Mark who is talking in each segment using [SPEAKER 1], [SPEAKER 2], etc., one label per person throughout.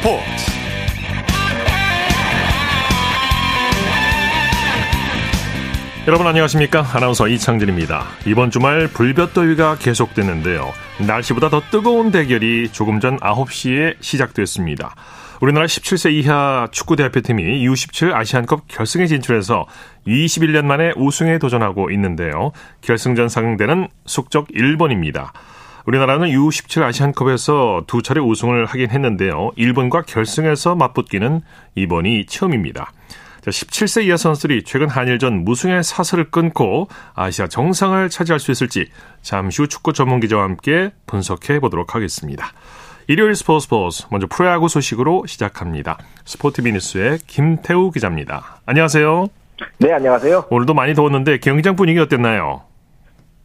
[SPEAKER 1] 스포츠. 여러분 안녕하십니까? 아나운서 이창진입니다. 이번 주말 불볕더위가 계속됐는데요. 날씨보다 더 뜨거운 대결이 조금 전 9시에 시작됐습니다. 우리나라 17세 이하 축구 대표팀이 U17 아시안컵 결승에 진출해서 21년 만에 우승에 도전하고 있는데요. 결승전 상대는 속적 일본입니다. 우리나라는 U17 아시안컵에서 두 차례 우승을 하긴 했는데요. 일본과 결승에서 맞붙기는 이번이 처음입니다. 17세 이하 선수들이 최근 한일전 무승의 사슬을 끊고 아시아 정상을 차지할 수 있을지 잠시 후 축구 전문 기자와 함께 분석해 보도록 하겠습니다. 일요일 스포츠 스포츠 먼저 프로야구 소식으로 시작합니다. 스포티비 뉴스의 김태우 기자입니다. 안녕하세요.
[SPEAKER 2] 네, 안녕하세요.
[SPEAKER 1] 오늘도 많이 더웠는데 경기장 분위기 어땠나요?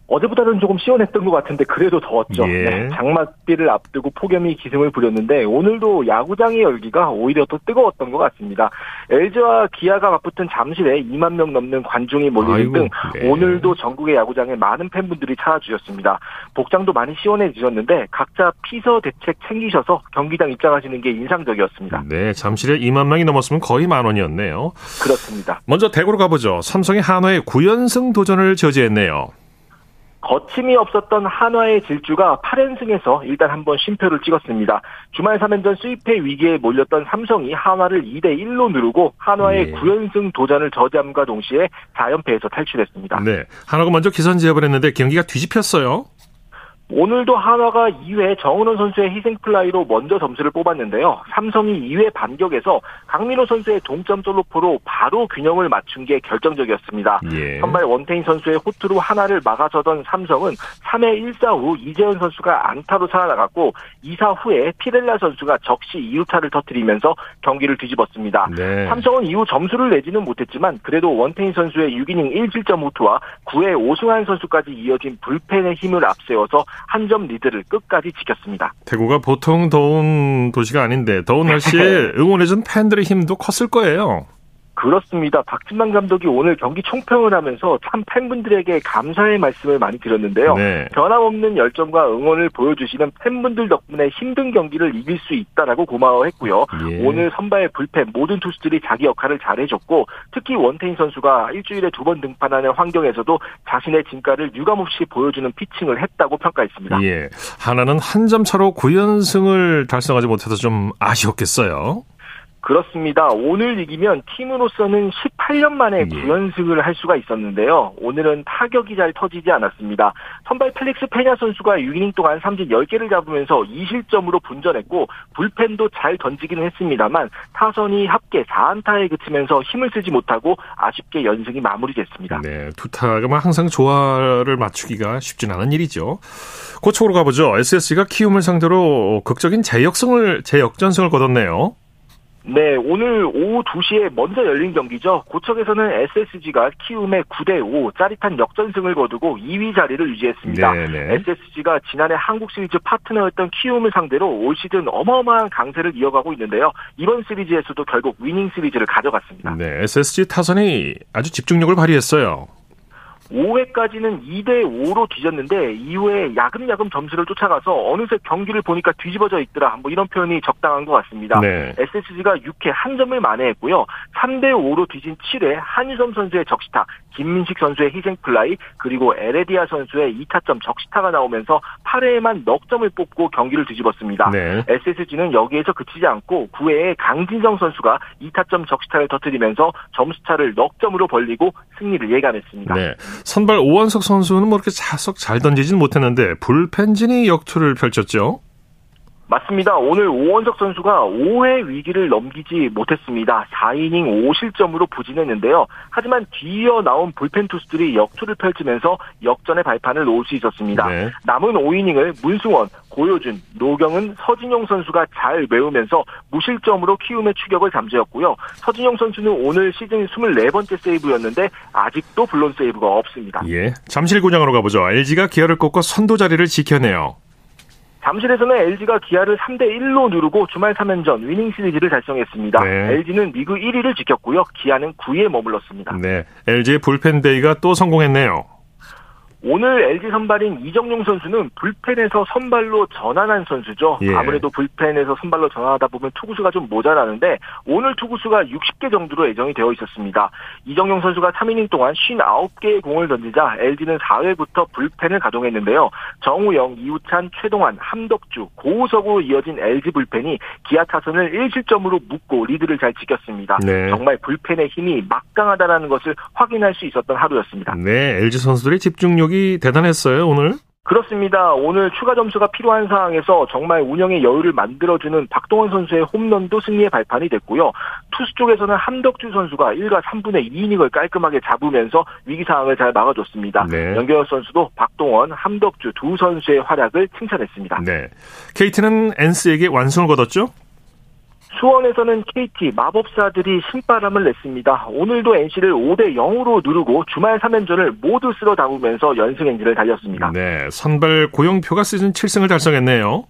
[SPEAKER 2] 어제보다는 조금 시원했던 것 같은데 그래도 더웠죠.
[SPEAKER 1] 예.
[SPEAKER 2] 네, 장맛비를 앞두고 폭염이 기승을 부렸는데 오늘도 야구장의 열기가 오히려 더 뜨거웠던 것 같습니다. LG와 기아가 맞붙은 잠실에 2만 명 넘는 관중이 몰리는 등
[SPEAKER 1] 네.
[SPEAKER 2] 오늘도 전국의 야구장에 많은 팬분들이 찾아주셨습니다. 복장도 많이 시원해지셨는데 각자 피서 대책 챙기셔서 경기장 입장하시는 게 인상적이었습니다.
[SPEAKER 1] 네, 잠실에 2만 명이 넘었으면 거의 만 원이었네요.
[SPEAKER 2] 그렇습니다.
[SPEAKER 1] 먼저 대구로 가보죠. 삼성이 한화의 9연승 도전을 저지했네요.
[SPEAKER 2] 거침이 없었던 한화의 질주가 8연승에서 일단 한번 쉼표를 찍었습니다. 주말 3연전 수입회 위기에 몰렸던 삼성이 한화를 2대 1로 누르고 한화의
[SPEAKER 1] 예.
[SPEAKER 2] 9연승 도전을 저지함과 동시에 4연패에서 탈출했습니다.
[SPEAKER 1] 네, 한화가 먼저 기선 제압을 했는데 경기가 뒤집혔어요.
[SPEAKER 2] 오늘도 한화가 2회 정은원 선수의 희생플라이로 먼저 점수를 뽑았는데요. 삼성이 2회 반격에서 강민호 선수의 동점 솔로포로 바로 균형을 맞춘 게 결정적이었습니다.
[SPEAKER 1] 예.
[SPEAKER 2] 선발 원태인 선수의 호투로 하나를 막아서던 삼성은 3회 1사 후 이재현 선수가 안타로 살아나갔고 2사 후에 피렐라 선수가 적시 2루타를 터뜨리면서 경기를 뒤집었습니다.
[SPEAKER 1] 네.
[SPEAKER 2] 삼성은 이후 점수를 내지는 못했지만 그래도 원태인 선수의 6이닝 1실점 호투와 9회 오승환 선수까지 이어진 불펜의 힘을 앞세워서 한 점 리드를 끝까지 지켰습니다.
[SPEAKER 1] 대구가 보통 더운 도시가 아닌데 더운 날씨에 응원해준 팬들의 힘도 컸을 거예요.
[SPEAKER 2] 그렇습니다. 박진만 감독이 오늘 경기 총평을 하면서 참 팬분들에게 감사의 말씀을 많이 드렸는데요.
[SPEAKER 1] 네.
[SPEAKER 2] 변함없는 열정과 응원을 보여주시는 팬분들 덕분에 힘든 경기를 이길 수 있다라고 고마워했고요.
[SPEAKER 1] 예.
[SPEAKER 2] 오늘 선발 불펜 모든 투수들이 자기 역할을 잘해줬고 특히 원태인 선수가 일주일에 두 번 등판하는 환경에서도 자신의 진가를 유감없이 보여주는 피칭을 했다고 평가했습니다.
[SPEAKER 1] 예. 하나는 한 점 차로 9연승을 달성하지 못해서 좀 아쉬웠겠어요.
[SPEAKER 2] 그렇습니다. 오늘 이기면 팀으로서는 18년 만에
[SPEAKER 1] 예.
[SPEAKER 2] 9연승을 할 수가 있었는데요. 오늘은 타격이 잘 터지지 않았습니다. 선발 펠릭스 페냐 선수가 6이닝 동안 삼진 10개를 잡으면서 2실점으로 분전했고 불펜도 잘 던지기는 했습니다만 타선이 합계 4안타에 그치면서 힘을 쓰지 못하고 아쉽게 연승이 마무리됐습니다.
[SPEAKER 1] 네. 투타가 뭐 항상 조화를 맞추기가 쉽진 않은 일이죠. 고척으로 가보죠. SSG가 키움을 상대로 극적인 재역승을, 재역전승을 거뒀네요.
[SPEAKER 2] 네, 오늘 오후 2시에 먼저 열린 경기죠. 고척에서는 SSG가 키움의 9대5 짜릿한 역전승을 거두고 2위 자리를 유지했습니다.
[SPEAKER 1] 네네.
[SPEAKER 2] SSG가 지난해 한국 시리즈 파트너였던 키움을 상대로 올 시즌 어마어마한 강세를 이어가고 있는데요. 이번 시리즈에서도 결국 위닝 시리즈를 가져갔습니다.
[SPEAKER 1] 네. SSG 타선이 아주 집중력을 발휘했어요.
[SPEAKER 2] 5회까지는 2대 5로 뒤졌는데 이후에 야금야금 점수를 쫓아가서 어느새 경기를 보니까 뒤집어져 있더라. 뭐 이런 표현이 적당한 것 같습니다.
[SPEAKER 1] 네.
[SPEAKER 2] SSG가 6회 한 점을 만회했고요. 3대 5로 뒤진 7회 한유섬 선수의 적시타, 김민식 선수의 희생 플라이, 그리고 에레디아 선수의 2타점 적시타가 나오면서 8회에만 넉 점을 뽑고 경기를 뒤집었습니다.
[SPEAKER 1] 네.
[SPEAKER 2] SSG는 여기에서 그치지 않고 9회에 강진성 선수가 2타점 적시타를 터뜨리면서 점수차를 넉 점으로 벌리고 승리를 예감했습니다.
[SPEAKER 1] 네. 선발 오원석 선수는 뭐 이렇게 자석 잘 던지진 못했는데 불펜진이 역투를 펼쳤죠.
[SPEAKER 2] 맞습니다. 오늘 오원석 선수가 5회 위기를 넘기지 못했습니다. 4이닝 5실점으로 부진했는데요. 하지만 뒤이어 나온 불펜 투수들이 역투를 펼치면서 역전의 발판을 놓을 수 있었습니다.
[SPEAKER 1] 네.
[SPEAKER 2] 남은 5이닝을 문승원, 고효준, 노경은 서진용 선수가 잘 메우면서 무실점으로 키움의 추격을 잠재웠고요. 서진용 선수는 오늘 시즌 24번째 세이브였는데 아직도 블론 세이브가 없습니다.
[SPEAKER 1] 예. 잠실구장으로 가보죠. LG가 기아를 꺾고 선두 자리를 지켜내요.
[SPEAKER 2] 잠실에서는 LG가 기아를 3대 1로 누르고 주말 3연전 위닝 시리즈를 달성했습니다.
[SPEAKER 1] 네.
[SPEAKER 2] LG는 리그 1위를 지켰고요. 기아는 9위에 머물렀습니다.
[SPEAKER 1] 네. LG의 불펜 데이가 또 성공했네요.
[SPEAKER 2] 오늘 LG 선발인 이정용 선수는 불펜에서 선발로 전환한 선수죠. 예. 아무래도 불펜에서 선발로 전환하다 보면 투구수가 좀 모자라는데 오늘 투구수가 60개 정도로 예정이 되어 있었습니다. 이정용 선수가 3이닝 동안 59개의 공을 던지자 LG는 4회부터 불펜을 가동했는데요. 정우영, 이우찬, 최동환, 함덕주, 고우석으로 이어진 LG 불펜이 기아 타선을 1실점으로 묶고 리드를 잘 지켰습니다. 네. 정말 불펜의 힘이 막강하다는 것을 확인할 수 있었던 하루였습니다.
[SPEAKER 1] 네, LG 선수들의 집중력이 대단했어요, 오늘.
[SPEAKER 2] 그렇습니다. 오늘 추가 점수가 필요한 상황에서 정말 운영의 여유를 만들어주는 박동원 선수의 홈런도 승리의 발판이 됐고요. 투수 쪽에서는 함덕주 선수가 1과 3분의 2이닝을 깔끔하게 잡으면서 위기 상황을 잘 막아줬습니다. 네. 연결 선수도 박동원, 함덕주 두 선수의 활약을 칭찬했습니다.
[SPEAKER 1] 네. KT는 NC에게 완승을 거뒀죠?
[SPEAKER 2] 수원에서는 KT 마법사들이 신바람을 냈습니다. 오늘도 NC를 5대 0으로 누르고 주말 3연전을 모두 쓸어 담으면서 연승 행진을 달렸습니다.
[SPEAKER 1] 네, 선발 고영표가 시즌 7승을 달성했네요.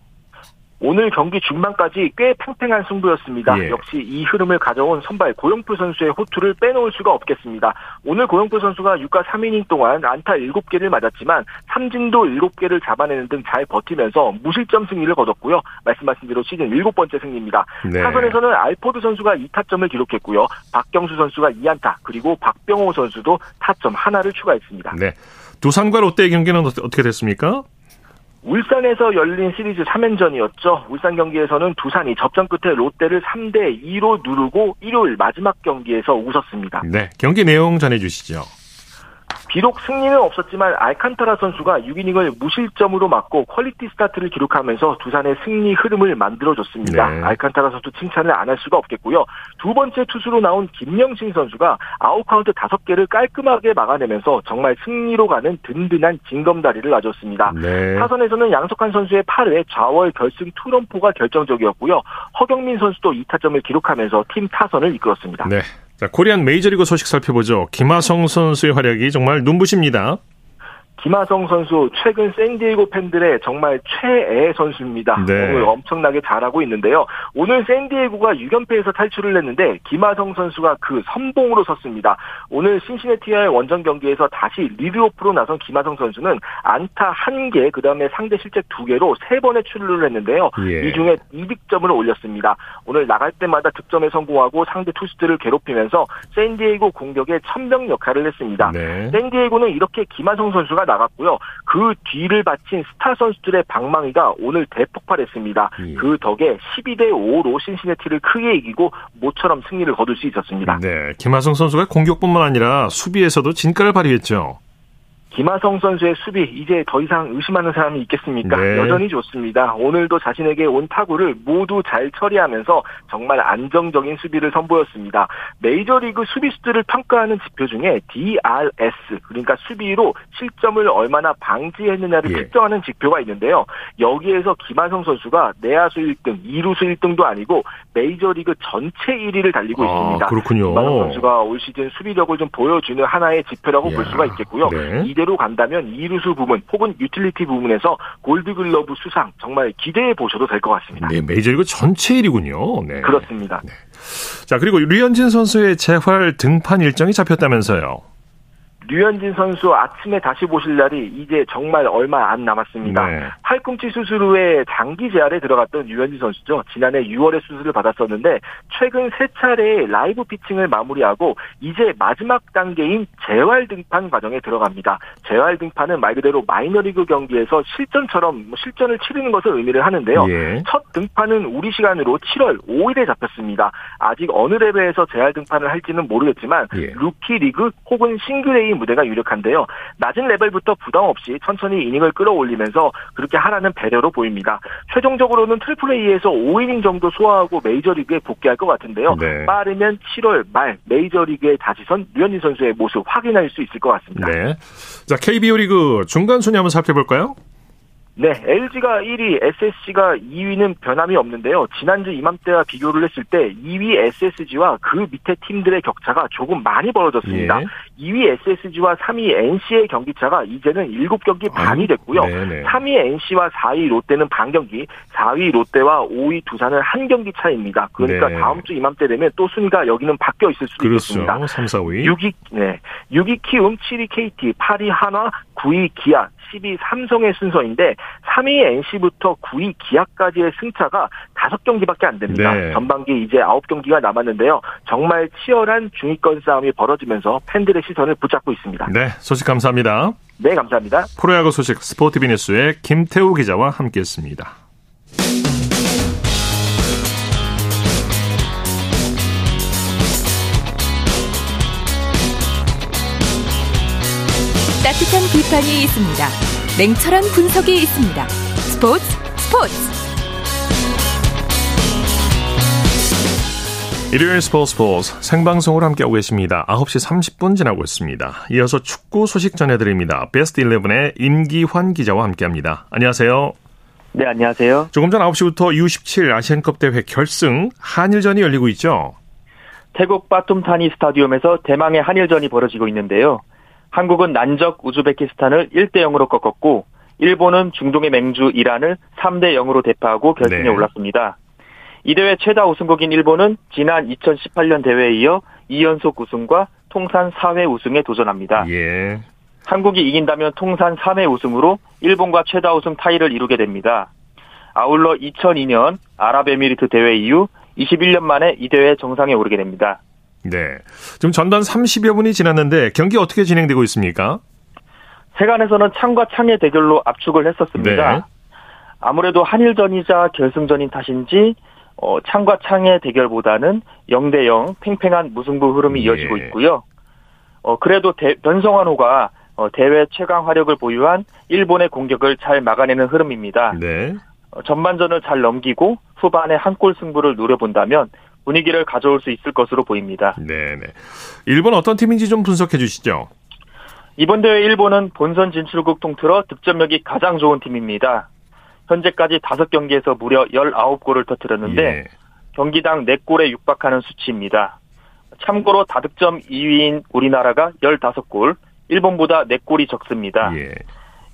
[SPEAKER 2] 오늘 경기 중반까지 꽤 팽팽한 승부였습니다. 예. 역시 이 흐름을 가져온 선발 고영표 선수의 호투를 빼놓을 수가 없겠습니다. 오늘 고영표 선수가 6과 3이닝 동안 안타 7개를 맞았지만 삼진도 7개를 잡아내는 등 잘 버티면서 무실점 승리를 거뒀고요. 말씀하신 대로 시즌 7번째 승리입니다. 네. 타선에서는 알포드 선수가 2타점을 기록했고요. 박경수 선수가 2안타 그리고 박병호 선수도 타점 하나를 추가했습니다.
[SPEAKER 1] 네. 두산과 롯데의 경기는 어떻게 됐습니까?
[SPEAKER 2] 울산에서 열린 시리즈 3연전이었죠. 울산 경기에서는 두산이 접전 끝에 롯데를 3대 2로 누르고 일요일 마지막 경기에서 웃었습니다.
[SPEAKER 1] 네, 경기 내용 전해 주시죠.
[SPEAKER 2] 비록 승리는 없었지만 알칸타라 선수가 6이닝을 무실점으로 막고 퀄리티 스타트를 기록하면서 두산의 승리 흐름을 만들어줬습니다. 네. 알칸타라 선수 칭찬을 안 할 수가 없겠고요. 두 번째 투수로 나온 김명신 선수가 아웃카운트 5개를 깔끔하게 막아내면서 정말 승리로 가는 든든한 징검다리를 놔줬습니다. 네. 타선에서는 양석환 선수의 8회 좌월 결승 투런포가 결정적이었고요. 허경민 선수도 2타점을 기록하면서 팀 타선을 이끌었습니다.
[SPEAKER 1] 네. 자, 코리안 메이저리그 소식 살펴보죠. 김하성 선수의 활약이 정말 눈부십니다.
[SPEAKER 2] 김하성 선수 최근 샌디에고 팬들의 정말 최애 선수입니다. 네. 오늘 엄청나게 잘하고 있는데요. 오늘 샌디에고가 6연패에서 탈출을 했는데 김하성 선수가 그 선봉으로 섰습니다. 오늘 신시내티와의 원정 경기에서 다시 리드오프로 나선 김하성 선수는 안타 1개, 그다음에 상대 실책 2개로 3번의 출루를 했는데요. 예. 이 중에 2득점을 올렸습니다. 오늘 나갈 때마다 득점에 성공하고 상대 투수들을 괴롭히면서 샌디에고 공격에 천명 역할을 했습니다. 네. 샌디에고는 이렇게 김하성 선수가 나갔고요. 그 뒤를 바친 스타 선수들의 방망이가 오늘 대폭발했습니다. 예. 그 덕에 12대 5로 신시내티를 크게 이기고 모처럼 승리를 거둘 수 있었습니다.
[SPEAKER 1] 네, 김하성 선수가 공격뿐만 아니라 수비에서도 진가를 발휘했죠.
[SPEAKER 2] 김하성 선수의 수비 이제 더 이상 의심하는 사람이 있겠습니까? 네. 여전히 좋습니다. 오늘도 자신에게 온 타구를 모두 잘 처리하면서 정말 안정적인 수비를 선보였습니다. 메이저리그 수비수들을 평가하는 지표 중에 DRS 그러니까 수비로 실점을 얼마나 방지했느냐를 예. 측정하는 지표가 있는데요. 여기에서 김하성 선수가 내야수 1등, 2루수 1등도 아니고 메이저리그 전체 1위를 달리고 아, 있습니다.
[SPEAKER 1] 그렇군요.
[SPEAKER 2] 김하성 선수가 올 시즌 수비력을 좀 보여주는 하나의 지표라고 야. 볼 수가 있겠고요. 네. 이대로 간다면 이루수 부문 혹은 유틸리티 부문에서 골드글러브 수상 정말 기대해 보셔도 될 것 같습니다.
[SPEAKER 1] 네, 메이저리그 전체 1위군요. 네.
[SPEAKER 2] 그렇습니다. 네.
[SPEAKER 1] 자, 그리고 류현진 선수의 재활 등판 일정이 잡혔다면서요.
[SPEAKER 2] 류현진 선수 아침에 다시 보실 날이 이제 정말 얼마 안 남았습니다. 네. 팔꿈치 수술 후에 장기 재활에 들어갔던 류현진 선수죠. 지난해 6월에 수술을 받았었는데 최근 세 차례의 라이브 피칭을 마무리하고 이제 마지막 단계인 재활 등판 과정에 들어갑니다. 재활 등판은 말 그대로 마이너리그 경기에서 실전처럼 뭐 실전을 치르는 것을 의미를 하는데요. 예. 첫 등판은 우리 시간으로 7월 5일에 잡혔습니다. 아직 어느 레벨에서 재활 등판을 할지는 모르겠지만 예. 루키 리그 혹은 싱글 A 무대가 유력한데요. 낮은 레벨부터 부담 없이 천천히 이닝을 끌어올리면서 그렇게 하라는 배려로 보입니다. 최종적으로는 트리플 A에서 5이닝 정도 소화하고 메이저리그에 복귀할 것 같은데요. 네. 빠르면 7월 말 메이저리그에 다시 선 류현진 선수의 모습 확인할 수 있을 것 같습니다.
[SPEAKER 1] 네. 자, KBO 리그 중간 순위 한번 살펴볼까요?
[SPEAKER 2] 네, LG가 1위, SSG가 2위는 변함이 없는데요. 지난주 이맘때와 비교를 했을 때 2위 SSG와 그 밑에 팀들의 격차가 조금 많이 벌어졌습니다. 예. 2위 SSG와 3위 NC의 경기차가 이제는 7경기 반이 됐고요. 네네. 3위 NC와 4위 롯데는 반 경기, 4위 롯데와 5위 두산은 한 경기 차입니다. 그러니까 네. 다음 주 이맘때 되면 또 순위가 여기는 바뀌어 있을 수도
[SPEAKER 1] 그렇죠.
[SPEAKER 2] 있겠습니다.
[SPEAKER 1] 3, 4, 5위.
[SPEAKER 2] 6위, 네. 6위 키움, 7위 KT, 8위 한화, 9위 기아, 10위 삼성의 순서인데 3위 NC부터 9위 기아까지의 승차가 5경기밖에 안 됩니다.
[SPEAKER 1] 네.
[SPEAKER 2] 전반기 이제 9경기가 남았는데요. 정말 치열한 중위권 싸움이 벌어지면서 팬들의 시선을 붙잡고 있습니다.
[SPEAKER 1] 네, 소식 감사합니다.
[SPEAKER 2] 네, 감사합니다.
[SPEAKER 1] 프로야구 소식 스포티비니스의 김태우 기자와 함께했습니다.
[SPEAKER 3] 따뜻한 비판이 있습니다. 냉철한 분석이 있습니다. 스포츠 스포츠
[SPEAKER 1] 일요일 스포츠 스포츠 생방송으로 함께하고 계십니다. 9시 30분 지나고 있습니다. 이어서 축구 소식 전해드립니다. 베스트 11의 임기환 기자와 함께합니다. 안녕하세요.
[SPEAKER 4] 네, 안녕하세요.
[SPEAKER 1] 조금 전 9시부터 U17 아시안컵 대회 결승 한일전이 열리고 있죠.
[SPEAKER 4] 태국 바툼타니 스타디움에서 대망의 한일전이 벌어지고 있는데요. 한국은 난적 우즈베키스탄을 1대 0으로 꺾었고 일본은 중동의 맹주 이란을 3대 0으로 대파하고 결승에
[SPEAKER 1] 네.
[SPEAKER 4] 올랐습니다. 이 대회 최다 우승국인 일본은 지난 2018년 대회에 이어 2연속 우승과 통산 4회 우승에 도전합니다.
[SPEAKER 1] 예.
[SPEAKER 4] 한국이 이긴다면 통산 3회 우승으로 일본과 최다 우승 타이를 이루게 됩니다. 아울러 2002년 아랍에미리트 대회 이후 21년 만에 이 대회 정상에 오르게 됩니다.
[SPEAKER 1] 네. 지금 전반 30여 분이 지났는데 경기 어떻게 진행되고 있습니까?
[SPEAKER 4] 세간에서는 창과 창의 대결로 압축을 했었습니다.
[SPEAKER 1] 네.
[SPEAKER 4] 아무래도 한일전이자 결승전인 탓인지 어, 창과 창의 대결보다는 0대 0 팽팽한 무승부 흐름이
[SPEAKER 1] 예.
[SPEAKER 4] 이어지고 있고요. 어, 그래도 대, 변성환호가 어, 대회 최강 화력을 보유한 일본의 공격을 잘 막아내는 흐름입니다.
[SPEAKER 1] 네.
[SPEAKER 4] 어, 전반전을 잘 넘기고 후반에 한 골 승부를 노려본다면 분위기를 가져올 수 있을 것으로 보입니다.
[SPEAKER 1] 네, 네. 일본 어떤 팀인지 좀 분석해 주시죠.
[SPEAKER 4] 이번 대회 일본은 본선 진출국 통틀어 득점력이 가장 좋은 팀입니다. 현재까지 5경기에서 무려 19골을 터뜨렸는데
[SPEAKER 1] 예.
[SPEAKER 4] 경기당 4골에 육박하는 수치입니다. 참고로 다득점 2위인 우리나라가 15골, 일본보다 4골이 적습니다.
[SPEAKER 1] 예.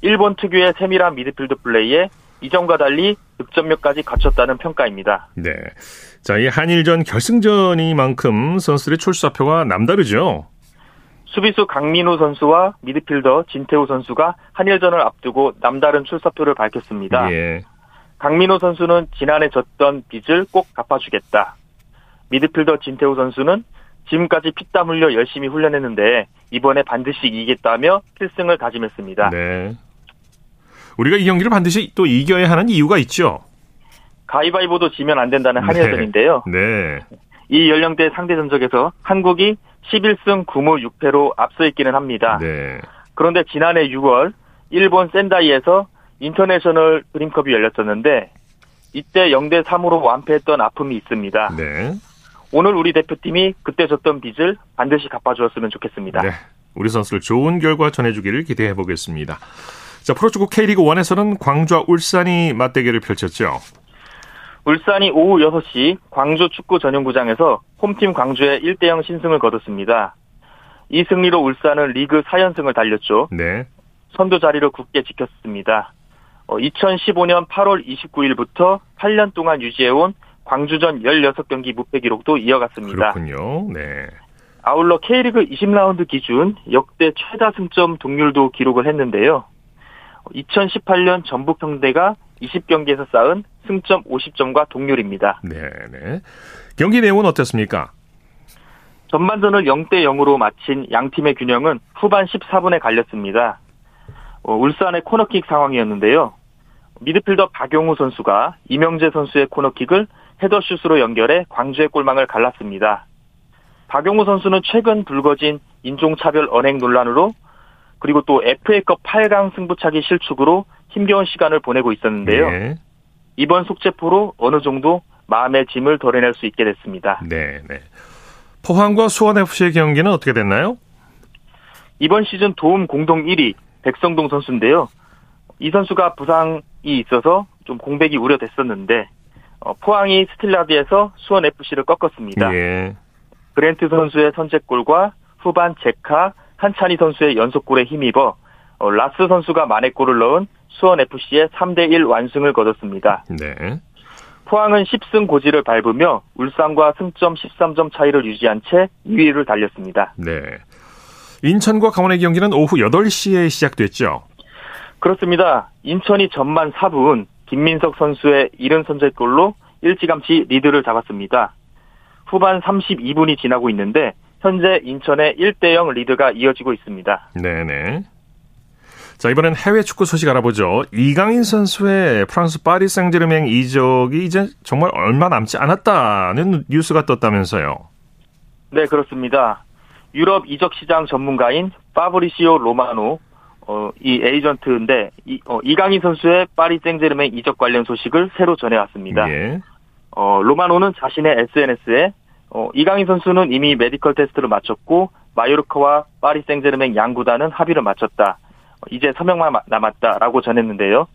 [SPEAKER 4] 일본 특유의 세밀한 미드필드 플레이에 이전과 달리 득점력까지 갖췄다는 평가입니다.
[SPEAKER 1] 네. 자, 이 한일전 결승전이만큼 선수들의 출사표가 남다르죠.
[SPEAKER 4] 수비수 강민우 선수와 미드필더 진태우 선수가 한일전을 앞두고 남다른 출사표를 밝혔습니다.
[SPEAKER 1] 예.
[SPEAKER 4] 강민호 선수는 지난해 졌던 빚을 꼭 갚아주겠다. 미드필더 진태우 선수는 지금까지 피땀 흘려 열심히 훈련했는데 이번에 반드시 이기겠다며 필승을 다짐했습니다.
[SPEAKER 1] 네. 우리가 이 경기를 반드시 또 이겨야 하는 이유가 있죠.
[SPEAKER 4] 가위바위보도 지면 안 된다는 한일전인데요.
[SPEAKER 1] 네.
[SPEAKER 4] 이 연령대 상대 전적에서 한국이 11승 9무 6패로 앞서 있기는 합니다.
[SPEAKER 1] 네.
[SPEAKER 4] 그런데 지난해 6월 일본 센다이에서 인터내셔널 드림컵이 열렸었는데 이때 0대 3으로 완패했던 아픔이 있습니다.
[SPEAKER 1] 네.
[SPEAKER 4] 오늘 우리 대표팀이 그때 졌던 빚을 반드시 갚아주었으면 좋겠습니다.
[SPEAKER 1] 네. 우리 선수들 좋은 결과 전해주기를 기대해 보겠습니다. 자, 프로축구 K리그 1에서는 광주와 울산이 맞대결을 펼쳤죠.
[SPEAKER 4] 울산이 오후 6시 광주 축구 전용구장에서 홈팀 광주에 1대0 신승을 거뒀습니다. 이 승리로 울산은 리그 4연승을 달렸죠.
[SPEAKER 1] 네.
[SPEAKER 4] 선두 자리를 굳게 지켰습니다. 2015년 8월 29일부터 8년 동안 유지해온 광주전 16경기 무패 기록도 이어갔습니다.
[SPEAKER 1] 그렇군요. 네.
[SPEAKER 4] 아울러 K리그 20라운드 기준 역대 최다 승점 동률도 기록을 했는데요. 2018년 전북 평대가 20경기에서 쌓은 승점 50점과 동률입니다.
[SPEAKER 1] 네, 네. 경기 내용은 어땠습니까?
[SPEAKER 4] 전반전을 0대 0으로 마친 양 팀의 균형은 후반 14분에 갈렸습니다. 어, 울산의 코너킥 상황이었는데요. 미드필더 박용우 선수가 이명재 선수의 코너킥을 헤더슛으로 연결해 광주의 골망을 갈랐습니다. 박용우 선수는 최근 불거진 인종차별 언행 논란으로 그리고 또 FA컵 8강 승부차기 실축으로 힘겨운 시간을 보내고 있었는데요.
[SPEAKER 1] 네.
[SPEAKER 4] 이번 속죄포로 어느 정도 마음의 짐을 덜어낼 수 있게 됐습니다.
[SPEAKER 1] 네, 네. 포항과 수원FC의 경기는 어떻게 됐나요?
[SPEAKER 4] 이번 시즌 도움 공동 1위 백성동 선수인데요. 이 선수가 부상이 있어서 좀 공백이 우려됐었는데 어, 포항이 스틸라드에서 수원 FC를 꺾었습니다.
[SPEAKER 1] 예.
[SPEAKER 4] 그랜트 선수의 선제골과 후반 제카 한찬희 선수의 연속골에 힘입어 어, 라스 선수가 만회골을 넣은 수원 FC의 3대1 완승을 거뒀습니다.
[SPEAKER 1] 네.
[SPEAKER 4] 포항은 10승 고지를 밟으며 울산과 승점 13점 차이를 유지한 채 2위를 달렸습니다.
[SPEAKER 1] 네. 인천과 강원의 경기는 오후 8시에 시작됐죠.
[SPEAKER 4] 그렇습니다. 인천이 전반 4분 김민석 선수의 70선제 골로 일찌감치 리드를 잡았습니다. 후반 32분이 지나고 있는데 현재 인천의 1대0 리드가 이어지고 있습니다.
[SPEAKER 1] 네네. 자, 이번엔 해외 축구 소식 알아보죠. 이강인 선수의 프랑스 파리 생제르맹 이적이 이제 정말 얼마 남지 않았다는 뉴스가 떴다면서요.
[SPEAKER 4] 네, 그렇습니다. 유럽 이적 시장 전문가인 파브리시오 로마노 어, 이 에이전트인데 이, 어, 이강인 선수의 파리 생제르맹 이적 관련 소식을 새로 전해왔습니다. 예. 어, 로마노는 자신의 SNS에 어, 이강인 선수는 이미 메디컬 테스트를 마쳤고 마요르카와 파리 생제르맹 양구단은 합의를 마쳤다. 이제 서명만 남았다라고 전했는데요.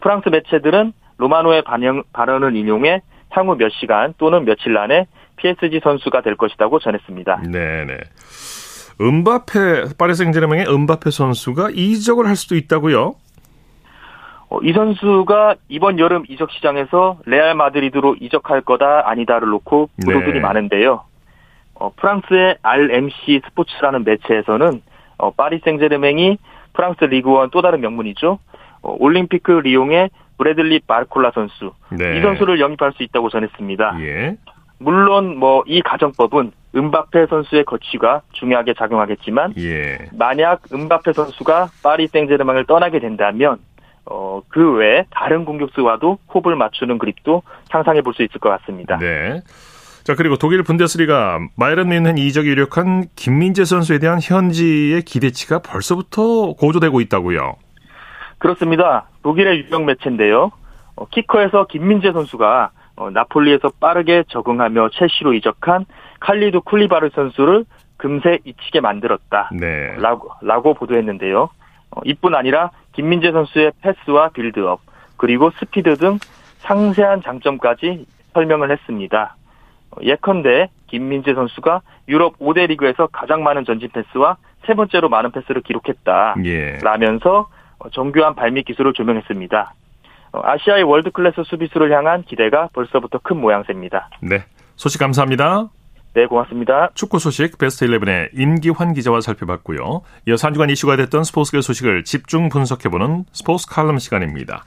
[SPEAKER 4] 프랑스 매체들은 로마노의 반영, 발언을 인용해 향후 몇 시간 또는 며칠 안에 PSG 선수가 될 것이라고 전했습니다.
[SPEAKER 1] 네네. 음바페 파리 생제르맹의 음바페 선수가 이적을 할 수도 있다고요?
[SPEAKER 4] 어, 이 선수가 이번 여름 이적 시장에서 레알 마드리드로 이적할 거다 아니다를 놓고 보도들이 네. 많은데요. 어, 프랑스의 RMC 스포츠라는 매체에서는 어, 파리 생제르맹이 프랑스 리그원 또 다른 명문이죠. 어, 올림피크 리옹의 브래들리 바르콜라 선수 네. 이 선수를 영입할 수 있다고 전했습니다. 예. 물론 뭐 이 가정법은 음바페 선수의 거취가 중요하게 작용하겠지만 예. 만약 음바페 선수가 파리 생제르맹을 떠나게 된다면 어, 그 외에 다른 공격수와도 호흡을 맞추는 그립도 상상해 볼 수 있을 것 같습니다.
[SPEAKER 1] 네. 자, 그리고 독일 분데스리가 마이런 뮌헨 이적이 유력한 김민재 선수에 대한 현지의 기대치가 벌써부터 고조되고 있다고요.
[SPEAKER 4] 그렇습니다. 독일의 유명 매체인데요. 어, 키커에서 김민재 선수가 어, 나폴리에서 빠르게 적응하며 첼시로 이적한 칼리드 쿨리바르 선수를 금세 잊히게 만들었다. 네. 라고, 라고 보도했는데요. 어, 이뿐 아니라 김민재 선수의 패스와 빌드업, 그리고 스피드 등 상세한 장점까지 설명을 했습니다. 예컨대 김민재 선수가 유럽 5대 리그에서 가장 많은 전진 패스와 세 번째로 많은 패스를 기록했다. 예. 라면서 정교한 발밑 기술을 조명했습니다. 어, 아시아의 월드 클래스 수비수를 향한 기대가 벌써부터 큰 모양새입니다.
[SPEAKER 1] 네. 소식 감사합니다.
[SPEAKER 4] 네, 고맙습니다.
[SPEAKER 1] 축구 소식 베스트 11의 임기환 기자와 살펴봤고요. 이어서 한 주간 이슈가 됐던 스포츠계 소식을 집중 분석해보는 스포츠 칼럼 시간입니다.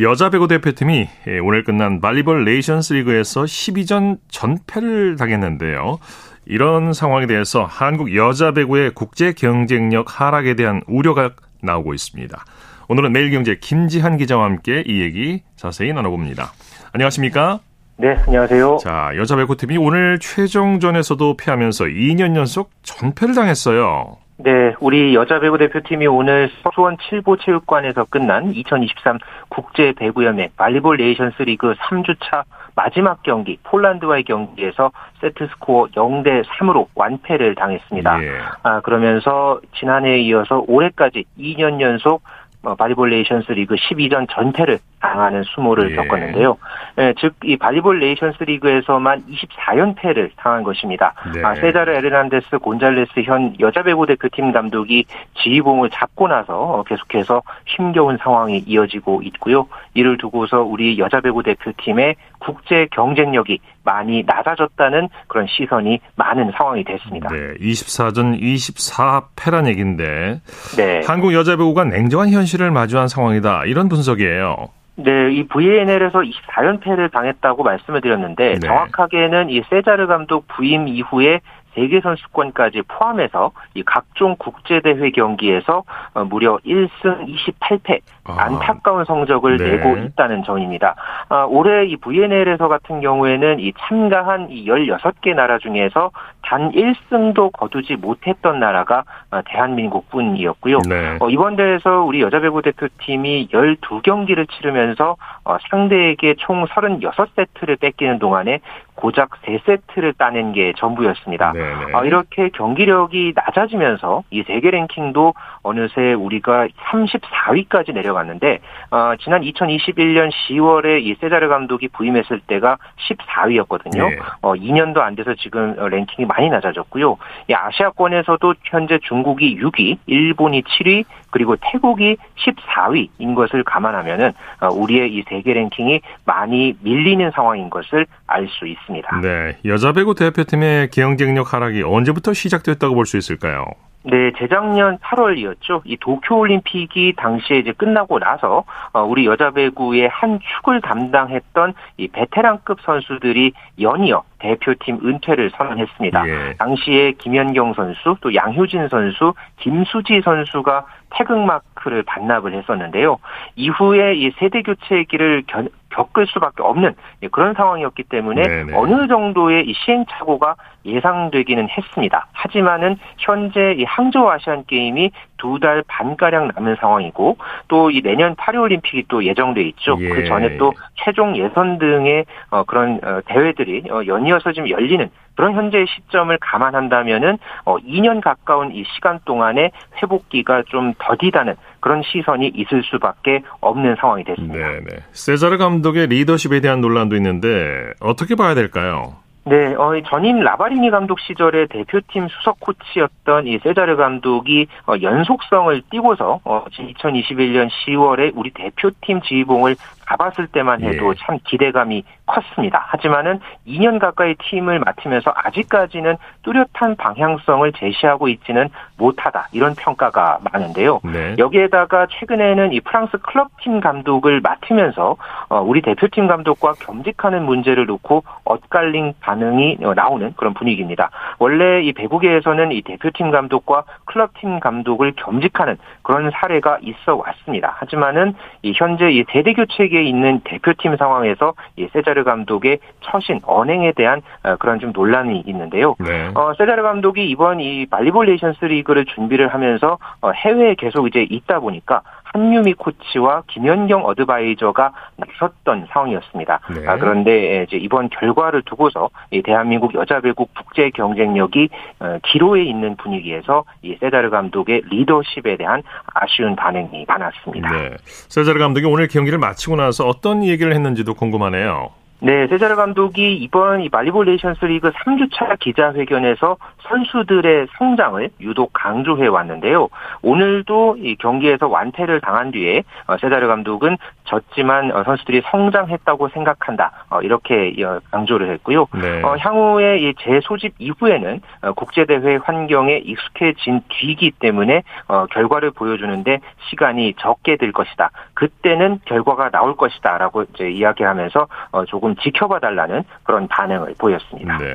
[SPEAKER 1] 여자 배구 대표팀이 예, 오늘 끝난 발리볼 네이션스 리그에서 12전 전패를 당했는데요. 이런 상황에 대해서 한국 여자 배구의 국제 경쟁력 하락에 대한 우려가 나오고 있습니다. 오늘은 매일경제 김지한 기자와 함께 이 얘기 자세히 나눠봅니다. 안녕하십니까?
[SPEAKER 5] 네, 안녕하세요.
[SPEAKER 1] 자, 여자 배구팀이 오늘 최종전에서도 패하면서 2년 연속 전패를 당했어요.
[SPEAKER 5] 네, 우리 여자 배구 대표팀이 오늘 수원 칠보 체육관에서 끝난 2023 국제 배구연맹 발리볼 네이션스 리그 3주차 마지막 경기 폴란드와의 경기에서 세트 스코어 0대 3으로 완패를 당했습니다. 예. 아, 그러면서 지난해에 이어서 올해까지 2년 연속 어, 발리볼 네이션스 리그 12전 전패를 당하는 수모를 예. 겪었는데요. 예, 즉, 이 발리볼 네이션스 리그에서만 24연패를 당한 것입니다. 네. 아, 세자르 에르난데스 곤잘레스 현 여자 배구 대표팀 감독이 지휘봉을 잡고 나서 어, 계속해서 힘겨운 상황이 이어지고 있고요. 이를 두고서 우리 여자 배구 대표팀의 국제 경쟁력이 많이 낮아졌다는 그런 시선이 많은 상황이 됐습니다.
[SPEAKER 1] 네, 24전 24패란 얘기인데 네. 한국 여자 배구가 냉정한 현실을 마주한 상황이다. 이런 분석이에요.
[SPEAKER 5] 네, 이 VNL에서 24연패를 당했다고 말씀을 드렸는데 네. 정확하게는 이 세자르 감독 부임 이후에 세계 선수권까지 포함해서 이 각종 국제 대회 경기에서 어, 무려 1승 28패 아. 안타까운 성적을 네. 내고 있다는 점입니다. 아, 올해 이 VNL에서 같은 경우에는 이 참가한 이 16개 나라 중에서 단 1승도 거두지 못했던 나라가 어, 대한민국뿐이었고요. 네. 어, 이번 대회에서 우리 여자 배구 대표팀이 12경기를 치르면서 어, 상대에게 총 36세트를 뺏기는 동안에 고작 3세트를 따낸 게 전부였습니다. 어, 이렇게 경기력이 낮아지면서 이 세계 랭킹도 어느새 우리가 34위까지 내려갔는데 어, 지난 2021년 10월에 이 세자르 감독이 부임했을 때가 14위였거든요. 네. 어, 2년도 안 돼서 지금 랭킹이 많이 낮아졌고요. 이 아시아권에서도 현재 중국이 6위, 일본이 7위, 그리고 태국이 14위인 것을 감안하면은 어, 우리의 이 세계 랭킹이 많이 밀리는 상황인 것을 알 수 있습니다.
[SPEAKER 1] 네, 여자 배구 대표팀의 경쟁력 하락이 언제부터 시작됐다고 볼 수 있을까요?
[SPEAKER 5] 네, 재작년 8월이었죠. 이 도쿄올림픽이 당시에 이제 끝나고 나서 어, 우리 여자 배구의 한 축을 담당했던 이 베테랑급 선수들이 연이어 대표팀 은퇴를 선언했습니다. 예. 당시에 김연경 선수, 또 양효진 선수, 김수지 선수가 태극마크를 반납을 했었는데요. 이후에 이 세대 교체의 길을 겪을 수밖에 없는 그런 상황이었기 때문에 네네. 어느 정도의 이 시행착오가 예상되기는 했습니다. 하지만은 현재 이 항저우 아시안 게임이 두 달 반가량 남은 상황이고 또 이 내년 파리올림픽이 또 예정돼 있죠. 예. 그 전에 또 최종 예선 등의 어 그런 어 대회들이 어 연이어서 지금 열리는 그런 현재의 시점을 감안한다면은 어 2년 가까운 이 시간 동안에 회복기가 좀 더디다는 그런 시선이 있을 수밖에 없는 상황이 됐습니다.
[SPEAKER 1] 네, 세자르 감독의 리더십에 대한 논란도 있는데 어떻게 봐야 될까요?
[SPEAKER 5] 네, 어, 전임 라바리니 감독 시절에 대표팀 수석 코치였던 이 세자르 감독이 어, 연속성을 띠고서 어, 2021년 10월에 우리 대표팀 지휘봉을 잡았을 때만 해도 예. 참 기대감이 컸습니다. 하지만은 2년 가까이 팀을 맡으면서 아직까지는 뚜렷한 방향성을 제시하고 있지는 못하다 이런 평가가 많은데요. 네. 여기에다가 최근에는 이 프랑스 클럽팀 감독을 맡으면서 어, 우리 대표팀 감독과 겸직하는 문제를 놓고 엇갈린 반응이 어, 나오는 그런 분위기입니다. 원래 이 배구계에서는 이 대표팀 감독과 클럽팀 감독을 겸직하는 그런 사례가 있어 왔습니다. 하지만은 이 현재 이 세대 교체 단계에 있는 대표팀 상황에서 이 세자르 감독의 처신 언행에 대한 어, 그런 좀 논란이 있는데요. 네. 어, 세자르 감독이 이번 이 발리볼 네이션스 리그를 준비를 하면서 어, 해외에 계속 이제 있다 보니까 한유미 코치와 김연경 어드바이저가 나섰던 상황이었습니다. 네. 아, 그런데 이제 이번 결과를 두고서 이 대한민국 여자 배구 국제 경쟁력이 어, 기로에 있는 분위기에서 이 세자르 감독의 리더십에 대한 아쉬운 반응이 많았습니다. 네.
[SPEAKER 1] 세자르 감독이 오늘 경기를 마치고 나서 어떤 얘기를 했는지도 궁금하네요.
[SPEAKER 5] 네, 세자르 감독이 이번 이 발리볼 네이션스 리그 3주차 기자회견에서 선수들의 성장을 유독 강조해 왔는데요. 오늘도 이 경기에서 완패를 당한 뒤에 어, 세자르 감독은 졌지만 어, 선수들이 성장했다고 생각한다. 어, 이렇게 강조를 했고요. 네. 향후에 이 재소집 이후에는 국제대회 환경에 익숙해진 뒤이기 때문에 결과를 보여주는데 시간이 적게 들 것이다. 그때는 결과가 나올 것이다 라고 이제 이야기하면서 조금 조금 지켜봐 달라는 그런 반응을 보였습니다. 네.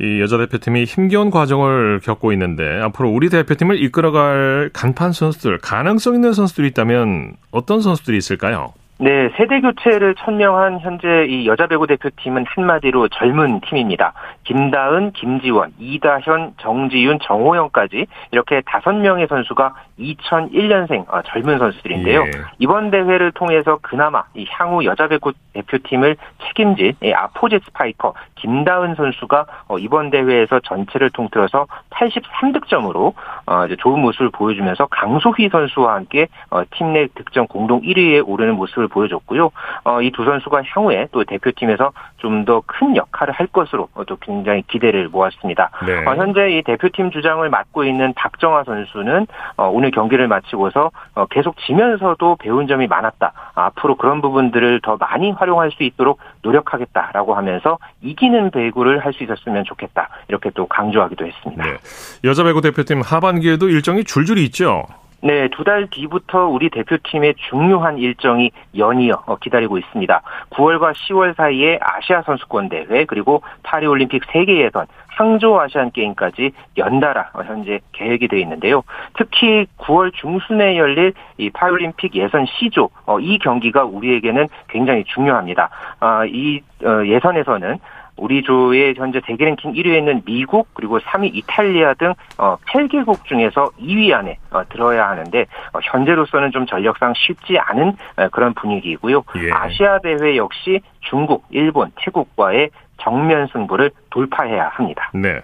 [SPEAKER 1] 이 여자 대표팀이 힘겨운 과정을 겪고 있는데 앞으로 우리 대표팀을 이끌어갈 간판 선수들, 가능성 있는 선수들이 있다면 어떤 선수들이 있을까요?
[SPEAKER 5] 네, 세대 교체를 천명한 현재 이 여자 배구 대표팀은 한마디로 젊은 팀입니다. 김다은, 김지원, 이다현, 정지윤, 정호영까지 이렇게 다섯 명의 선수가 2001년생 어, 젊은 선수들인데요. 예. 이번 대회를 통해서 그나마 이 향후 여자 배구 대표팀을 책임질 아포짓 스파이커 김다은 선수가 어, 이번 대회에서 전체를 통틀어서 83득점으로 어, 좋은 모습을 보여주면서 강소휘 선수와 함께 팀 내 득점 공동 1위에 오르는 모습을 보여줬고요. 어, 이 두 선수가 향후에 또 대표팀에서 좀 더 큰 역할을 할 것으로 또 굉장히 기대를 모았습니다. 네. 어, 현재 이 대표팀 주장을 맡고 있는 박정아 선수는 어, 오늘 경기를 마치고서 어, 계속 지면서도 배운 점이 많았다. 앞으로 그런 부분들을 더 많이 활용할 수 있도록 노력하겠다라고 하면서 이기는 배구를 할 수 있었으면 좋겠다. 이렇게 또 강조하기도 했습니다. 네.
[SPEAKER 1] 여자 배구 대표팀 하반기에도 일정이 줄줄이 있죠.
[SPEAKER 5] 네, 두 달 뒤부터 우리 대표팀의 중요한 일정이 연이어 기다리고 있습니다. 9월과 10월 사이에 아시아 선수권 대회 그리고 파리 올림픽 세계 예선 항저우 아시안 게임까지 연달아 현재 계획이 되어 있는데요. 특히 9월 중순에 열릴 이 파리 올림픽 예선 C조 어, 이 경기가 우리에게는 굉장히 중요합니다. 아, 이 어, 예선에서는 우리 조의 현재 세계 랭킹 1위에 있는 미국 그리고 3위 이탈리아 등 8개국 어, 중에서 2위 안에 어, 들어야 하는데 어, 현재로서는 좀 전력상 쉽지 않은 그런 분위기이고요. 예. 아시아 대회 역시 중국, 일본, 태국과의 정면 승부를 돌파해야 합니다.
[SPEAKER 1] 네.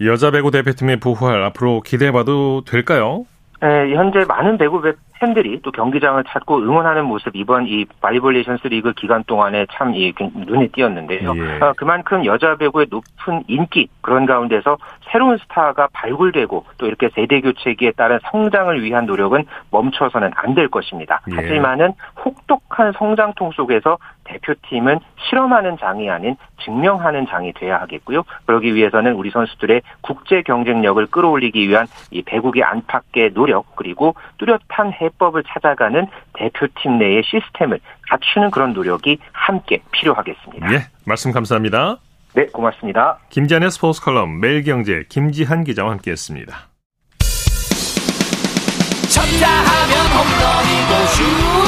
[SPEAKER 1] 여자 배구 대표팀의 부활 앞으로 기대해봐도 될까요?
[SPEAKER 5] 네, 현재 많은 배구 팬들이 또 경기장을 찾고 응원하는 모습 이번 이 발리볼 네이션스 리그 기간 동안에 참 이 눈에 띄었는데요. 예. 어, 그만큼 여자 배구의 높은 인기 그런 가운데서 새로운 스타가 발굴되고 또 이렇게 세대 교체기에 따른 성장을 위한 노력은 멈춰서는 안 될 것입니다. 예. 하지만은 혹독한 성장통 속에서 대표팀은 실험하는 장이 아닌 증명하는 장이 돼야 하겠고요. 그러기 위해서는 우리 선수들의 국제 경쟁력을 끌어올리기 위한 이 배국의 안팎의 노력 그리고 뚜렷한 해법을 찾아가는 대표팀 내의 시스템을 갖추는 그런 노력이 함께 필요하겠습니다.
[SPEAKER 1] 예, 말씀 감사합니다.
[SPEAKER 5] 네, 고맙습니다.
[SPEAKER 1] 김지한의 스포츠 컬럼 매일경제 김지한 기자와 함께했습니다.
[SPEAKER 6] 쳤다 하면 홈런이고 슛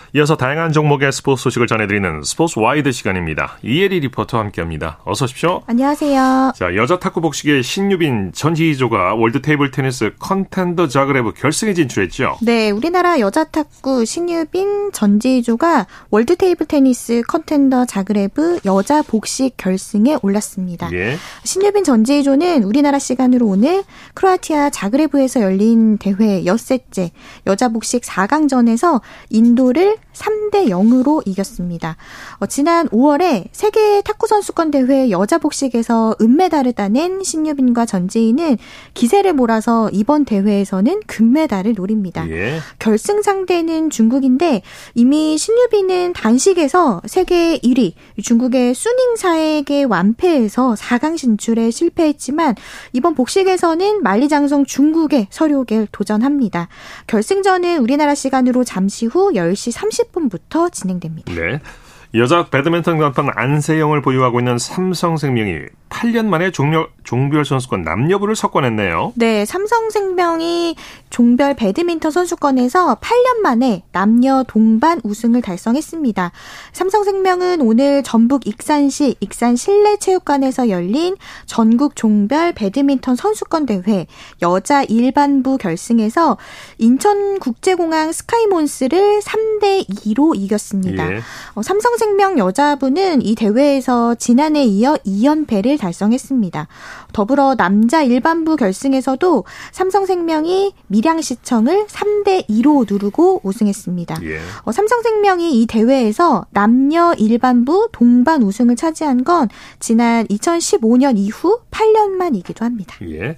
[SPEAKER 1] 이어서 다양한 종목의 스포츠 소식을 전해드리는 스포츠 와이드 시간입니다. 이혜리 리포터와 함께합니다. 어서 오십시오.
[SPEAKER 7] 안녕하세요.
[SPEAKER 1] 자, 여자 탁구 복식의 신유빈 전지희조가 월드 테이블 테니스 컨텐더 자그레브 결승에 진출했죠.
[SPEAKER 7] 네, 우리나라 여자 탁구 신유빈 전지희조가 월드 테이블 테니스 컨텐더 자그레브 여자 복식 결승에 올랐습니다.
[SPEAKER 1] 예.
[SPEAKER 7] 신유빈 전지희조는 우리나라 시간으로 오늘 크로아티아 자그레브에서 열린 대회 엿새째 여자 복식 4강전에서 인도를 3대 0으로 이겼습니다. 어, 지난 5월에 세계 탁구 선수권 대회 여자 복식에서 은메달을 따낸 신유빈과 전지희는 기세를 몰아서 이번 대회에서는 금메달을 노립니다.
[SPEAKER 1] 예.
[SPEAKER 7] 결승 상대는 중국인데 이미 신유빈은 단식에서 세계 1위 중국의 수닝사에게 완패해서 4강 진출에 실패했지만 이번 복식에서는 만리장성 중국의 서류에 도전합니다. 결승전은 우리나라 시간으로 잠시 후 10시 30 분부터 진행됩니다.
[SPEAKER 1] 네. 여자 배드민턴 간판 안세영을 보유하고 있는 삼성생명이 8년 만에 종려, 종별 선수권 남녀부를 석권했네요.
[SPEAKER 7] 네, 삼성생명이 종별 배드민턴 선수권에서 8년 만에 남녀 동반 우승을 달성했습니다. 삼성생명은 오늘 전북 익산시 익산 실내체육관에서 열린 전국 종별 배드민턴 선수권 대회 여자 일반부 결승에서 인천국제공항 스카이몬스를 3대 2로 이겼습니다.
[SPEAKER 1] 예.
[SPEAKER 7] 어, 삼성생명 여자부는 이 대회에서 지난해 이어 2연패를 달성했습니다. 더불어 남자 일반부 결승에서도 삼성생명이 밀양시청을 3대 2로 누르고 우승했습니다.
[SPEAKER 1] 예.
[SPEAKER 7] 어, 삼성생명이 이 대회에서 남녀 일반부 동반 우승을 차지한 건 지난 2015년 이후 8년만이기도 합니다.
[SPEAKER 1] 예.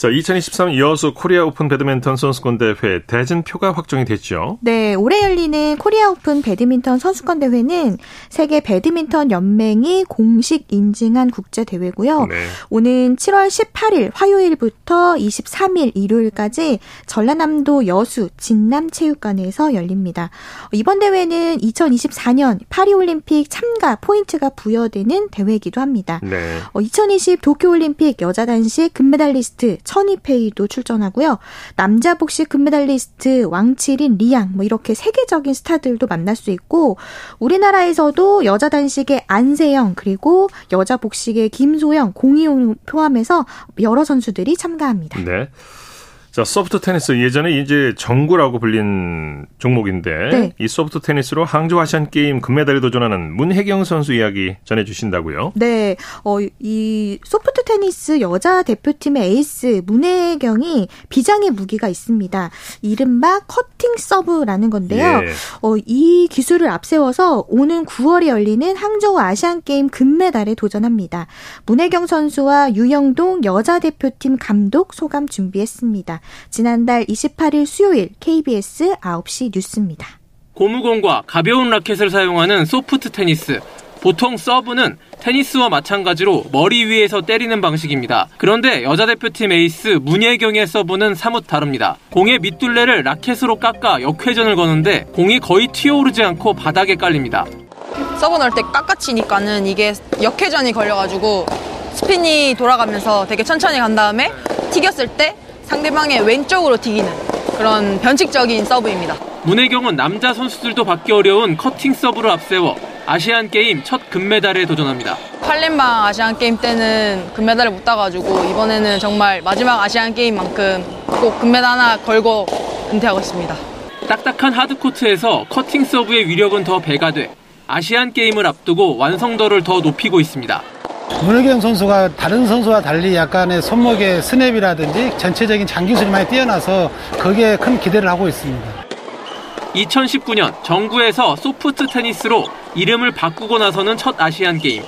[SPEAKER 1] 자, 2023 여수 코리아 오픈 배드민턴 선수권 대회 대진표가 확정이 됐죠.
[SPEAKER 7] 네, 올해 열리는 코리아 오픈 배드민턴 선수권 대회는 세계 배드민턴 연맹이 공식 인증한 국제 대회고요.
[SPEAKER 1] 네.
[SPEAKER 7] 오는 7월 18일 화요일부터 23일 일요일까지 전라남도 여수 진남 체육관에서 열립니다. 이번 대회는 2024년 파리 올림픽 참가 포인트가 부여되는 대회이기도 합니다.
[SPEAKER 1] 네.
[SPEAKER 7] 2020 도쿄 올림픽 여자 단식 금메달리스트 천위페이도 출전하고요. 남자 복식 금메달리스트 왕치린 리양 뭐 이렇게 세계적인 스타들도 만날 수 있고 우리나라에서도 여자 단식의 안세영 그리고 여자 복식의 김소영 공희용 포함해서 여러 선수들이 참가합니다.
[SPEAKER 1] 네. 자, 소프트 테니스 예전에 이제 정구라고 불린 종목인데
[SPEAKER 7] 네.
[SPEAKER 1] 이 소프트 테니스로 항저우 아시안 게임 금메달에 도전하는 문혜경 선수 이야기 전해 주신다고요?
[SPEAKER 7] 네, 어, 이 소프트 테니스 여자 대표팀의 에이스 문혜경이 비장의 무기가 있습니다. 이른바 커팅 서브라는 건데요.
[SPEAKER 1] 예.
[SPEAKER 7] 어, 이 기술을 앞세워서 오는 9월에 열리는 항저우 아시안 게임 금메달에 도전합니다. 문혜경 선수와 유영동 여자 대표팀 감독 소감 준비했습니다. 지난달 28일 수요일 KBS 9시 뉴스입니다.
[SPEAKER 8] 고무공과 가벼운 라켓을 사용하는 소프트 테니스. 보통 서브는 테니스와 마찬가지로 머리 위에서 때리는 방식입니다. 그런데 여자 대표팀 에이스 문혜경의 서브는 사뭇 다릅니다. 공의 밑둘레를 라켓으로 깎아 역회전을 거는데 공이 거의 튀어오르지 않고 바닥에 깔립니다.
[SPEAKER 9] 서브 넣을 때 깎아치니까는 이게 역회전이 걸려가지고 스핀이 돌아가면서 되게 천천히 간 다음에 튀겼을 때 상대방의 왼쪽으로 튀기는 그런 변칙적인 서브입니다.
[SPEAKER 8] 문혜경은 남자 선수들도 받기 어려운 커팅 서브를 앞세워 아시안 게임 첫 금메달에 도전합니다.
[SPEAKER 9] 팔렘방 아시안 게임 때는 금메달을 못 따가지고 이번에는 정말 마지막 아시안 게임인 만큼 꼭 금메달 하나 걸고 은퇴하고 싶습니다.
[SPEAKER 8] 딱딱한 하드코트에서 커팅 서브의 위력은 더 배가 돼 아시안 게임을 앞두고 완성도를 더 높이고 있습니다.
[SPEAKER 10] 문혜경 선수가 다른 선수와 달리 약간의 손목의 스냅이라든지 전체적인 잔기술이 많이 뛰어나서 거기에 큰 기대를 하고 있습니다.
[SPEAKER 8] 2019년 정부에서 소프트 테니스로 이름을 바꾸고 나서는 첫 아시안 게임.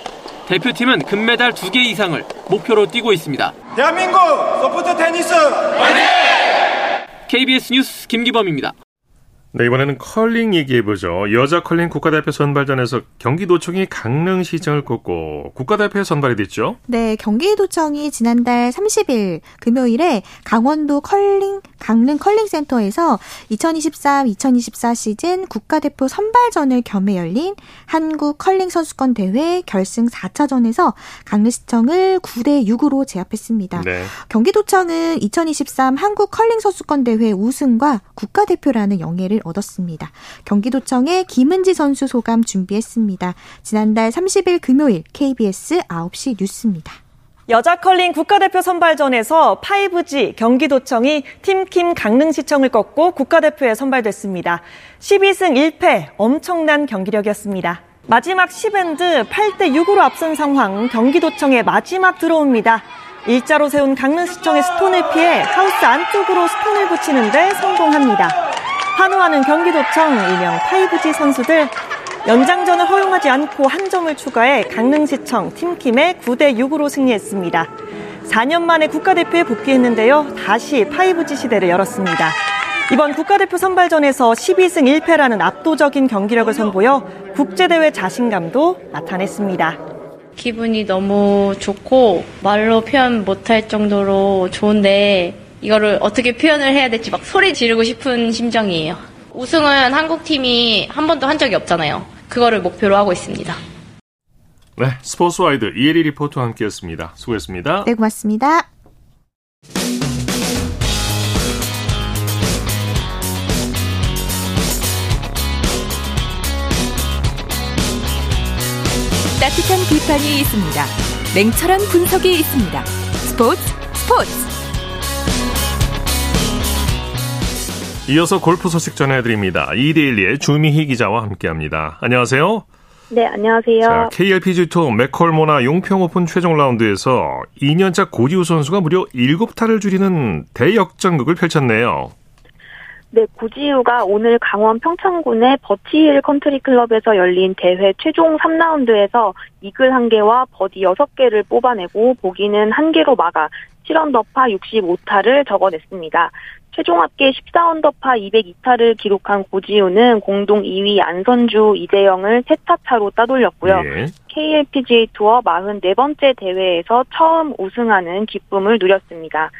[SPEAKER 8] 대표팀은 금메달 2개 이상을 목표로 뛰고 있습니다.
[SPEAKER 11] 대한민국 소프트 테니스 화이팅!
[SPEAKER 8] KBS 뉴스 김기범입니다.
[SPEAKER 1] 네, 이번에는 컬링 얘기해보죠. 여자 컬링 국가대표 선발전에서 경기도청이 강릉시청을 꺾고 국가대표에 선발이 됐죠?
[SPEAKER 7] 네, 경기도청이 지난달 30일 금요일에 강원도 컬링, 강릉 컬링센터에서 2023-2024 시즌 국가대표 선발전을 겸해 열린 한국 컬링 선수권 대회 결승 4차전에서 강릉시청을 9대 6으로 제압했습니다. 네. 경기도청은 2023 한국 컬링 선수권 대회 우승과 국가대표라는 영예를 얻었습니다. 경기도청의 김은지 선수 소감 준비했습니다. 지난달 30일 금요일 KBS 9시 뉴스입니다.
[SPEAKER 12] 여자 컬링 국가대표 선발전에서 5G 경기도청이 팀킴 강릉시청을 꺾고 국가대표에 선발됐습니다. 12승 1패 엄청난 경기력이었습니다. 마지막 10엔드 8대 6으로 앞선 상황 경기도청의 마지막 들어옵니다. 일자로 세운 강릉시청의 스톤을 피해 하우스 안쪽으로 스톤을 붙이는데 성공합니다. 환호하는 경기도청 일명 5G 선수들 연장전을 허용하지 않고 한 점을 추가해 강릉시청 팀킴의 9대 6으로 승리했습니다. 4년 만에 국가대표에 복귀했는데요. 다시 5G 시대를 열었습니다. 이번 국가대표 선발전에서 12승 1패라는 압도적인 경기력을 선보여 국제대회 자신감도 나타냈습니다.
[SPEAKER 13] 기분이 너무 좋고 말로 표현 못할 정도로 좋은데 이거를 어떻게 표현을 해야 될지 막 소리 지르고 싶은 심정이에요. 우승은 한국팀이 한 번도 한 적이 없잖아요. 그거를 목표로 하고 있습니다.
[SPEAKER 1] 네, 스포츠와이드 이혜리 리포터와 함께했습니다. 수고했습니다.
[SPEAKER 7] 네, 고맙습니다.
[SPEAKER 3] 따뜻한 비판이 있습니다. 냉철한 분석이 있습니다. 스포츠 스포츠
[SPEAKER 1] 이어서 골프 소식 전해드립니다. 이데일리의 주미희 기자와 함께합니다. 안녕하세요.
[SPEAKER 14] 네, 안녕하세요. 자,
[SPEAKER 1] KLPGA 투어 맥콜 모나 용평 오픈 최종 라운드에서 2년차 고지우 선수가 무려 7타를 줄이는 대역전극을 펼쳤네요.
[SPEAKER 14] 네, 고지우가 오늘 강원 평창군의 버티힐 컨트리 클럽에서 열린 대회 최종 3라운드에서 이글 1개와 버디 6개를 뽑아내고 보기는 1개로 막아 7언더파 65타를 적어냈습니다. 최종 합계 14언더파 202타를 기록한 고지우는 공동 2위 안선주 이제영을 3타 차로 따돌렸고요. 예. KLPGA 투어 44번째 대회에서 처음 우승하는 기쁨을 누렸습니다.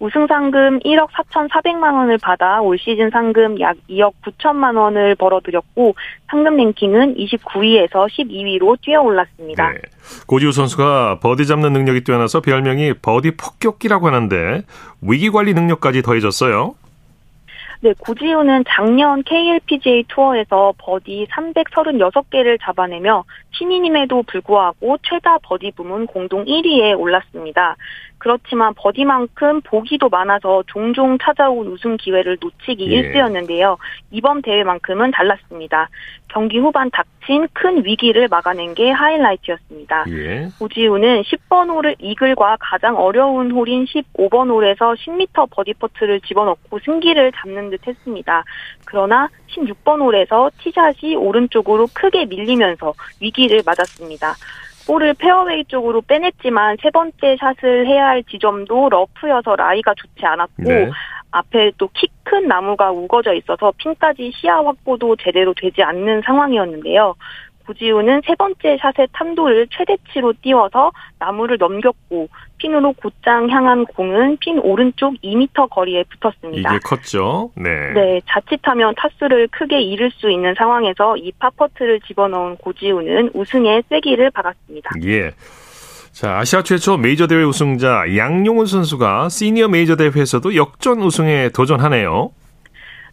[SPEAKER 14] 우승 상금 1억 4,400만 원을 받아 올 시즌 상금 약 2억 9천만 원을 벌어들였고 상금 랭킹은 29위에서 12위로 뛰어올랐습니다. 네.
[SPEAKER 1] 고지우 선수가 버디 잡는 능력이 뛰어나서 별명이 버디 폭격기라고 하는데 위기 관리 능력까지 더해졌어요.
[SPEAKER 14] 네, 고지우는 작년 KLPGA 투어에서 버디 336개를 잡아내며 신인임에도 불구하고 최다 버디 부문 공동 1위에 올랐습니다. 그렇지만 버디만큼 보기도 많아서 종종 찾아온 우승 기회를 놓치기 예. 일쑤였는데요. 이번 대회만큼은 달랐습니다. 경기 후반 닥친 큰 위기를 막아낸 게 하이라이트였습니다. 예. 고지우는 10번 홀 이글과 가장 어려운 홀인 15번 홀에서 10m 버디 퍼트를 집어넣고 승기를 잡는 듯 했습니다. 그러나 16번 홀에서 티샷이 오른쪽으로 크게 밀리면서 위기를 맞았습니다. 볼을 페어웨이 쪽으로 빼냈지만 세 번째 샷을 해야 할 지점도 러프여서 라이가 좋지 않았고 네. 앞에 또 키 큰 나무가 우거져 있어서 핀까지 시야 확보도 제대로 되지 않는 상황이었는데요. 구지우는 세 번째 샷의 탄도를 최대치로 띄워서 나무를 넘겼고 핀으로 곧장 향한 공은 핀 오른쪽 2m 거리에 붙었습니다.
[SPEAKER 1] 이게 컸죠? 네.
[SPEAKER 14] 네, 자칫하면 타수를 크게 잃을 수 있는 상황에서 이 파퍼트를 집어넣은 고지우는 우승에 쐐기를 박았습니다.
[SPEAKER 1] 예. 자, 아시아 최초 메이저 대회 우승자 양용훈 선수가 시니어 메이저 대회에서도 역전 우승에 도전하네요.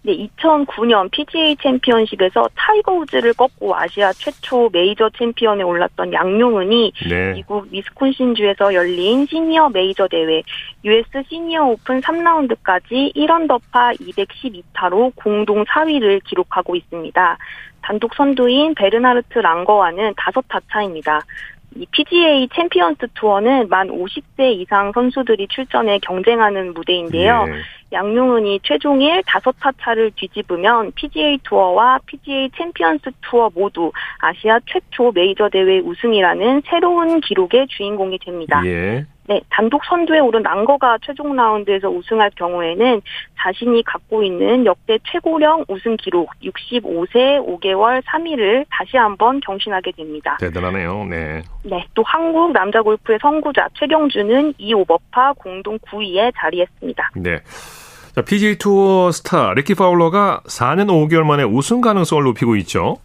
[SPEAKER 14] 네, 2009년 PGA 챔피언십에서 타이거 우즈를 꺾고 아시아 최초 메이저 챔피언에 올랐던 양용은이 네. 미국 위스콘신주에서 열린 시니어 메이저 대회 US 시니어 오픈 3라운드까지 1언더파 212타로 공동 4위를 기록하고 있습니다. 단독 선두인 베르나르트 랑거와는 5타 차입니다. 이 PGA 챔피언스 투어는 만 50세 이상 선수들이 출전해 경쟁하는 무대인데요. 예. 양용은이 최종일 5타 차를 뒤집으면 PGA 투어와 PGA 챔피언스 투어 모두 아시아 최초 메이저 대회 우승이라는 새로운 기록의 주인공이 됩니다. 예. 네, 단독 선두에 오른 랑거가 최종 라운드에서 우승할 경우에는 자신이 갖고 있는 역대 최고령 우승 기록 65세 5개월 3일을 다시 한번 경신하게 됩니다.
[SPEAKER 1] 대단하네요. 네.
[SPEAKER 14] 네, 또 한국 남자 골프의 선구자 최경주는 2오버파 공동 9위에 자리했습니다.
[SPEAKER 1] 네. 자, PGA 투어 스타 리키 파울러가 4년 5개월 만에 우승 가능성을 높이고 있죠.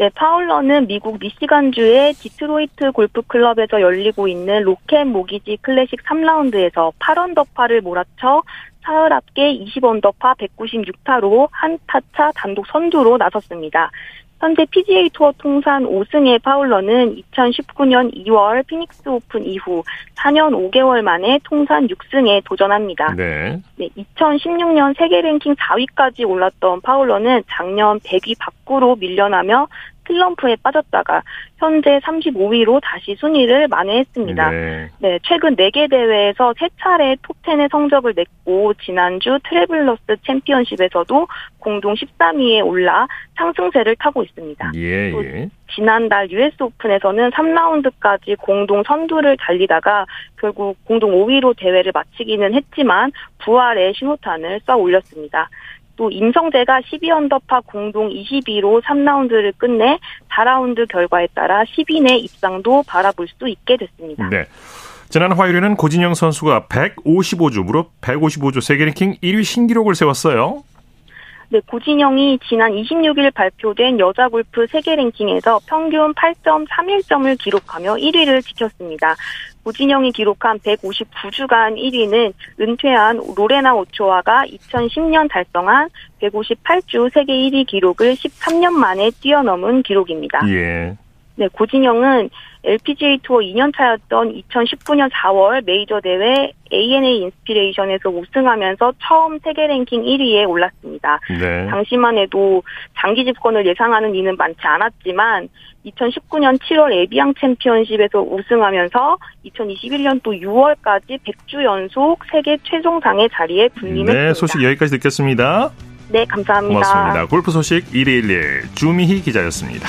[SPEAKER 14] 네, 파울러는 미국 미시간주의 디트로이트 골프 클럽에서 열리고 있는 로켓 모기지 클래식 3라운드에서 8언더파를 몰아쳐 사흘 합계 20언더파 196타로 한 타차 단독 선두로 나섰습니다. 현재 PGA 투어 통산 5승의 파울러는 2019년 2월 피닉스 오픈 이후 4년 5개월 만에 통산 6승에 도전합니다. 네. 네 2016년 세계 랭킹 4위까지 올랐던 파울러는 작년 100위 밖으로 밀려나며 슬럼프에 빠졌다가 현재 35위로 다시 순위를 만회했습니다. 네. 네, 최근 4개 대회에서 3차례 톱10의 성적을 냈고 지난주 트래블러스 챔피언십에서도 공동 13위에 올라 상승세를 타고 있습니다. 예, 예. 지난달 US 오픈에서는 3라운드까지 공동 선두를 달리다가 결국 공동 5위로 대회를 마치기는 했지만 부활의 신호탄을 쏴 올렸습니다. 또 임성재가 12언더파 공동 22로 3라운드를 끝내 4라운드 결과에 따라 10위 내 입상도 바라볼 수 있게 됐습니다. 네.
[SPEAKER 1] 지난 화요일에는 고진영 선수가 155주 무릎 155주 세계 랭킹 1위 신기록을 세웠어요.
[SPEAKER 14] 네, 고진영이 지난 26일 발표된 여자 골프 세계 랭킹에서 평균 8.31점을 기록하며 1위를 지켰습니다. 고진영이 기록한 159주간 1위는 은퇴한 로레나 오초아가 2010년 달성한 158주 세계 1위 기록을 13년 만에 뛰어넘은 기록입니다. 예. 네, 고진영은 LPGA 투어 2년 차였던 2019년 4월 메이저 대회 ANA 인스피레이션에서 우승하면서 처음 세계 랭킹 1위에 올랐습니다. 네. 당시만 해도 장기 집권을 예상하는 이는 많지 않았지만 2019년 7월 에비앙 챔피언십에서 우승하면서 2021년 또 6월까지 100주 연속 세계 최종상의 자리에 군림했습니다.
[SPEAKER 1] 네, 소식 여기까지 듣겠습니다.
[SPEAKER 14] 네, 감사합니다.
[SPEAKER 1] 고맙습니다. 골프 소식 111 주미희 기자였습니다.